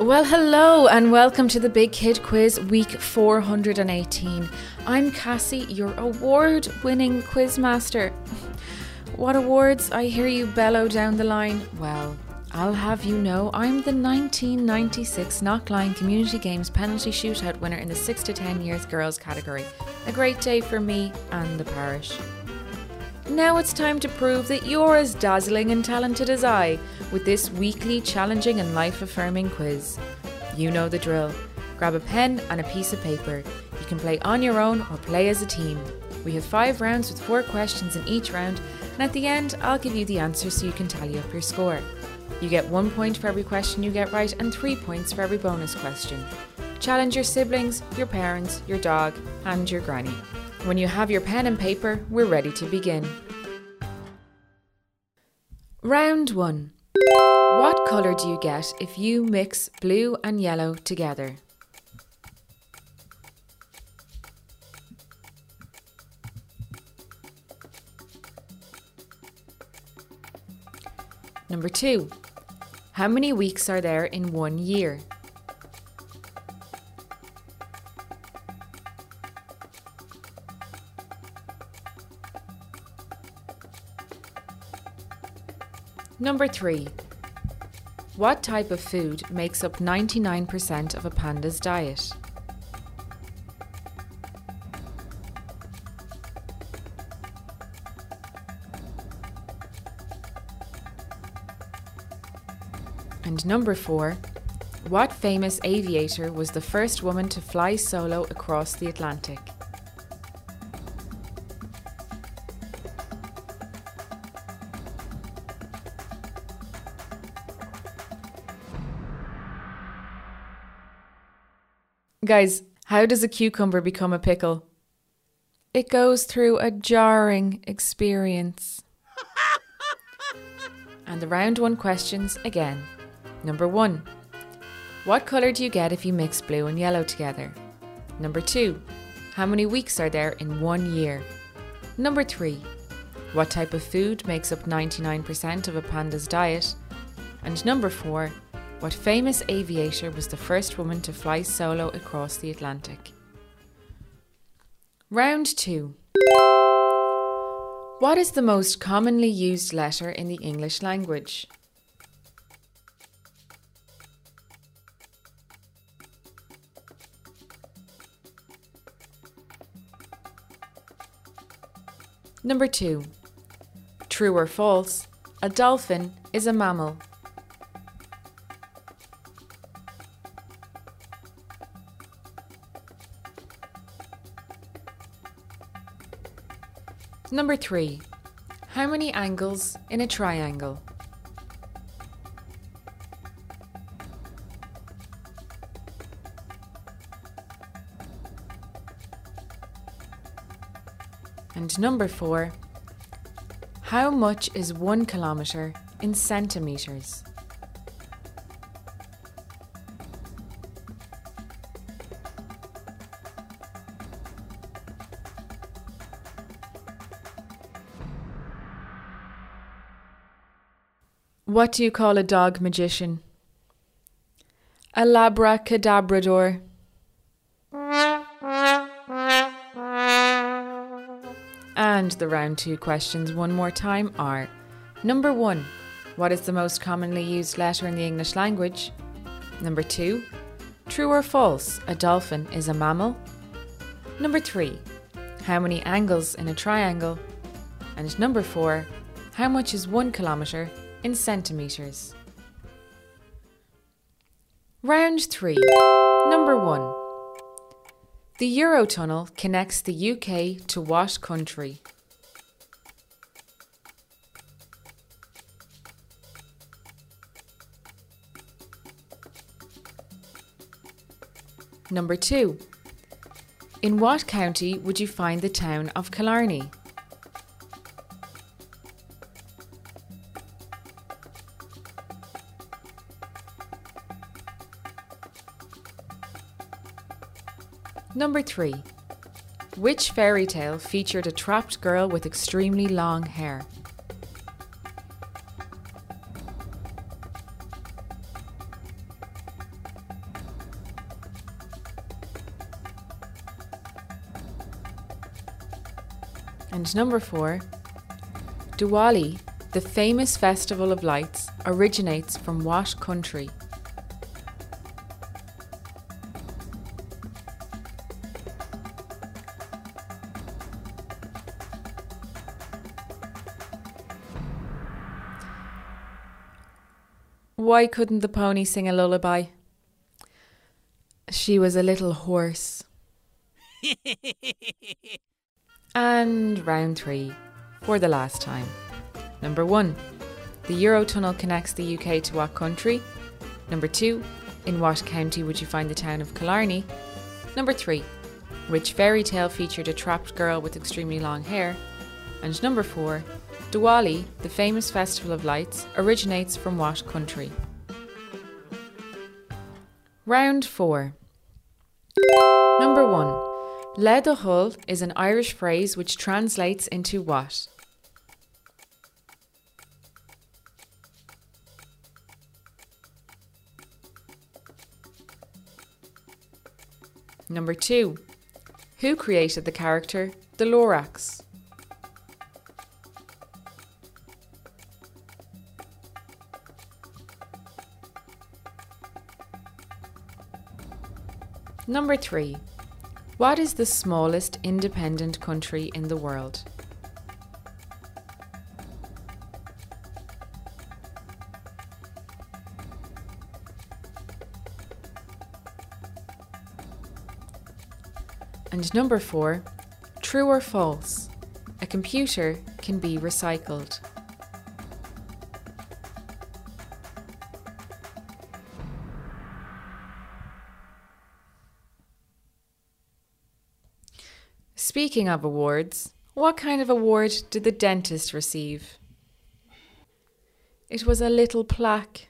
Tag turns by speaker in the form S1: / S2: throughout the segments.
S1: Well, hello and welcome to the Big Kid Quiz week 418. I'm Cassie, your award winning quizmaster. What awards? I hear you bellow down the line. Well, I'll have you know I'm the 1996 Knocklyon Community Games penalty shootout winner in the 6 to 10 years girls category. A great day for me and the parish. Now it's time to prove that you're as dazzling and talented as I with this weekly challenging and life affirming quiz. You know the drill. Grab a pen and a piece of paper. You can play on your own or play as a team. We have five rounds with four questions in each round, and at the end, I'll give you the answers so you can tally up your score. You get one point for every question you get right and three points for every bonus question. Challenge your siblings, your parents, your dog, and your granny. When you have your pen and paper, we're ready to begin. Round 1. What colour do you get if you mix blue and yellow together? Number 2. How many weeks are there in one year? Number 3. What type of food makes up 99% of a panda's diet? And number 4. What famous aviator was the first woman to fly solo across the Atlantic? Guys, how does a cucumber become a pickle? It goes through a jarring experience. and the round one questions again. Number one What colour do you get if you mix blue and yellow together? Number two How many weeks are there in one year? Number three What type of food makes up 99% of a panda's diet? And number four what famous aviator was the first woman to fly solo across the Atlantic? Round 2. What is the most commonly used letter in the English language? Number 2. True or false? A dolphin is a mammal. Number three. How many angles in a triangle? And number four. How much is one kilometre in centimetres? What do you call a dog magician? A labracadabrador. And the round two questions one more time are Number one, what is the most commonly used letter in the English language? Number two, true or false, a dolphin is a mammal? Number three, how many angles in a triangle? And number four, how much is one kilometre in centimetres. Round 3. Number 1. The Eurotunnel connects the UK to what country? Number 2. In what county would you find the town of Killarney? Number 3. Which fairy tale featured a trapped girl with extremely long hair? And number 4. Diwali, the famous festival of lights, originates from what country? Why couldn't the pony sing a lullaby? She was a little hoarse. and round three, for the last time. Number one, the Eurotunnel connects the UK to what country? Number two, in what county would you find the town of Killarney? Number three, which fairy tale featured a trapped girl with extremely long hair? And number four, Diwali, the famous festival of lights, originates from what country? Round 4. Number 1. Le Hull is an Irish phrase which translates into what? Number 2. Who created the character the Lorax? Number three. What is the smallest independent country in the world? And number four, true or false? A computer can be recycled. Speaking of awards, what kind of award did the dentist receive? It was a little plaque.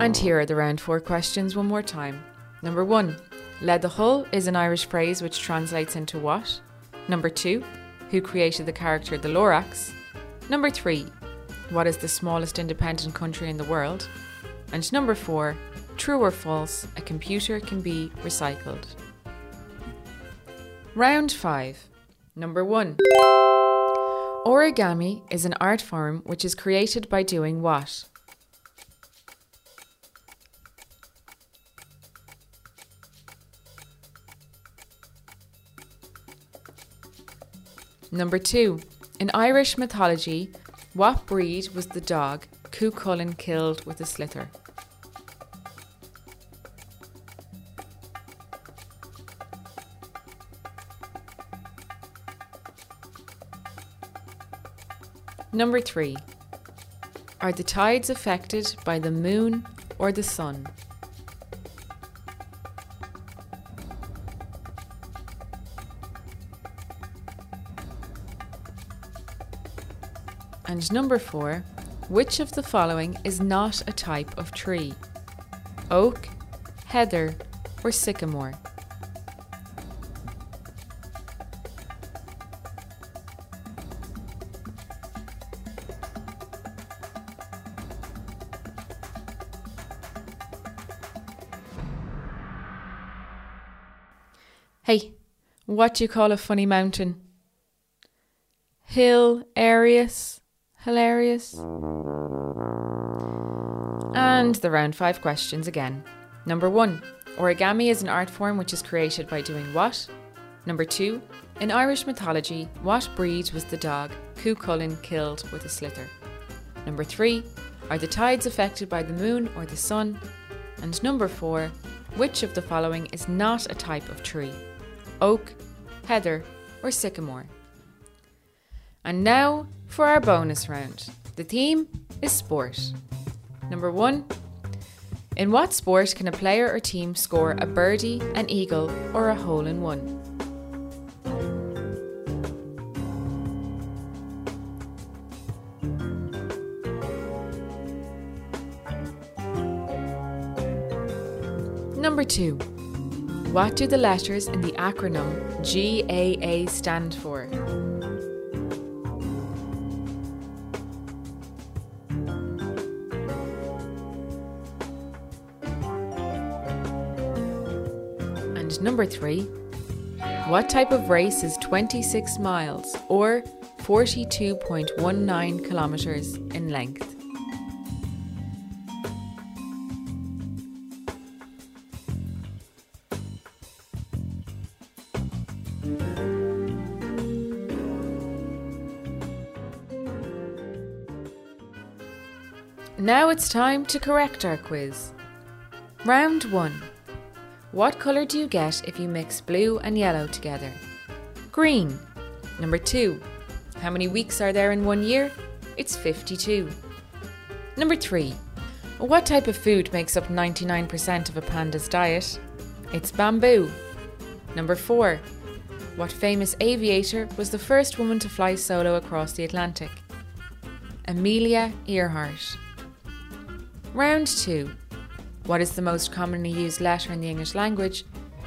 S1: And here are the round four questions one more time. Number one, Le do thoil is an Irish phrase which translates into what? Number two, who created the character the Lorax? Number three, what is the smallest independent country in the world? And number four, true or false, a computer can be recycled. Round 5. Number 1. Origami is an art form which is created by doing what? Number 2. In Irish mythology, what breed was the dog Cuchulainn killed with a sliotar? Number three. Are the tides affected by the moon or the sun? And number four, which of the following is not a type of tree? Oak, heather, or sycamore? Hey, what do you call a funny mountain? Hill, Arius, hilarious. And the round five questions again. Number one, origami is an art form which is created by doing what? Number two, in Irish mythology, what breed was the dog Cuchulainn killed with a sliotar? Number three, are the tides affected by the moon or the sun? And number four, which of the following is not a type of tree? Oak, heather, or sycamore. And now for our bonus round. The theme is sport. Number one In what sport can a player or team score a birdie, an eagle, or a hole in one? Number two. What do the letters in the acronym GAA stand for? And number three, What type of race is 26 miles or 42.19 kilometres in length? Now it's time to correct our quiz. Round 1. What colour do you get if you mix blue and yellow together? Green. Number 2. How many weeks are there in one year? It's 52. Number 3. What type of food makes up 99% of a panda's diet? It's bamboo. Number 4. What famous aviator was the first woman to fly solo across the Atlantic? Amelia Earhart. Round 2. What is the most commonly used letter in the English language?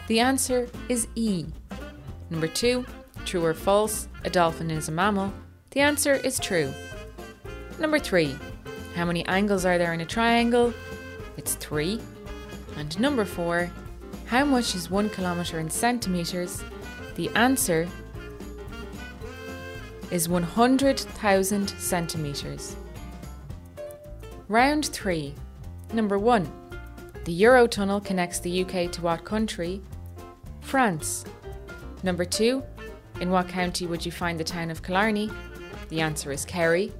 S1: The answer is E. Number 2. True or false? A dolphin is a mammal. The answer is true. Number 3. How many angles are there in a triangle? It's 3. And number 4. How much is 1 kilometre in centimetres? The answer is 100,000 centimetres. Round 3. Number 1. The Eurotunnel connects the UK to what country? France. Number 2. In what county would you find the town of Killarney? The answer is Kerry.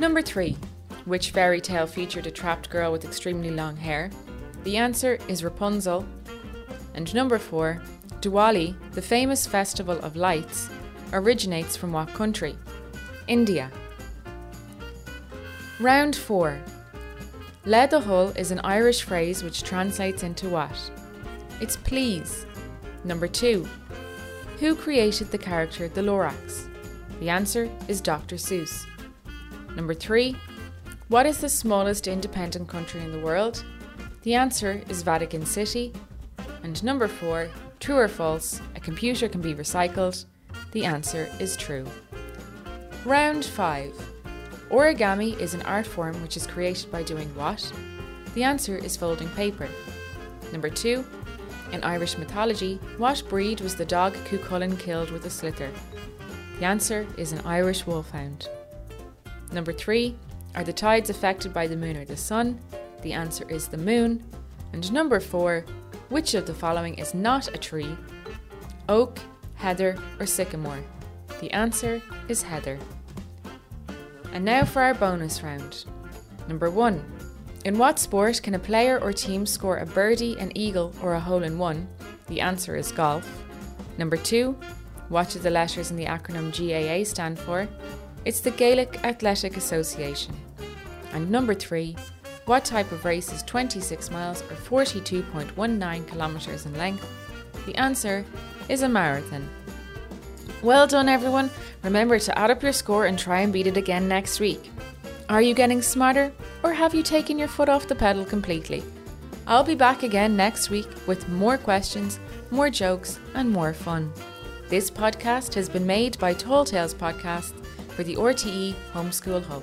S1: Number 3. Which fairy tale featured a trapped girl with extremely long hair? The answer is Rapunzel. And number 4. Diwali, the famous festival of lights, originates from what country? India. Round 4. Le do thoil is an Irish phrase which translates into what? It's please. Number 2. Who created the character the Lorax? The answer is Dr. Seuss. Number 3. What is the smallest independent country in the world? The answer is Vatican City. And number 4. True or false? A computer can be recycled. The answer is true. Round 5. Origami is an art form which is created by doing what? The answer is folding paper. Number 2. In Irish mythology, what breed was the dog Cuchulainn killed with a sliotar? The answer is an Irish wolfhound. Number 3. Are the tides affected by the moon or the sun? The answer is the moon. And number 4. Which of the following is not a tree? Oak, heather, or sycamore? The answer is heather. And now for our bonus round. Number one. In what sport can a player or team score a birdie, an eagle, or a hole in one? The answer is golf. Number two. What do the letters in the acronym GAA stand for? It's the Gaelic Athletic Association. And number three. What type of race is 26 miles or 42.19 kilometres in length? The answer is a marathon. Well done, everyone. Remember to add up your score and try and beat it again next week. Are you getting smarter, or have you taken your foot off the pedal completely? I'll be back again next week with more questions, more jokes, and more fun. This podcast has been made by Tall Tales Podcast for the RTE Homeschool Hub.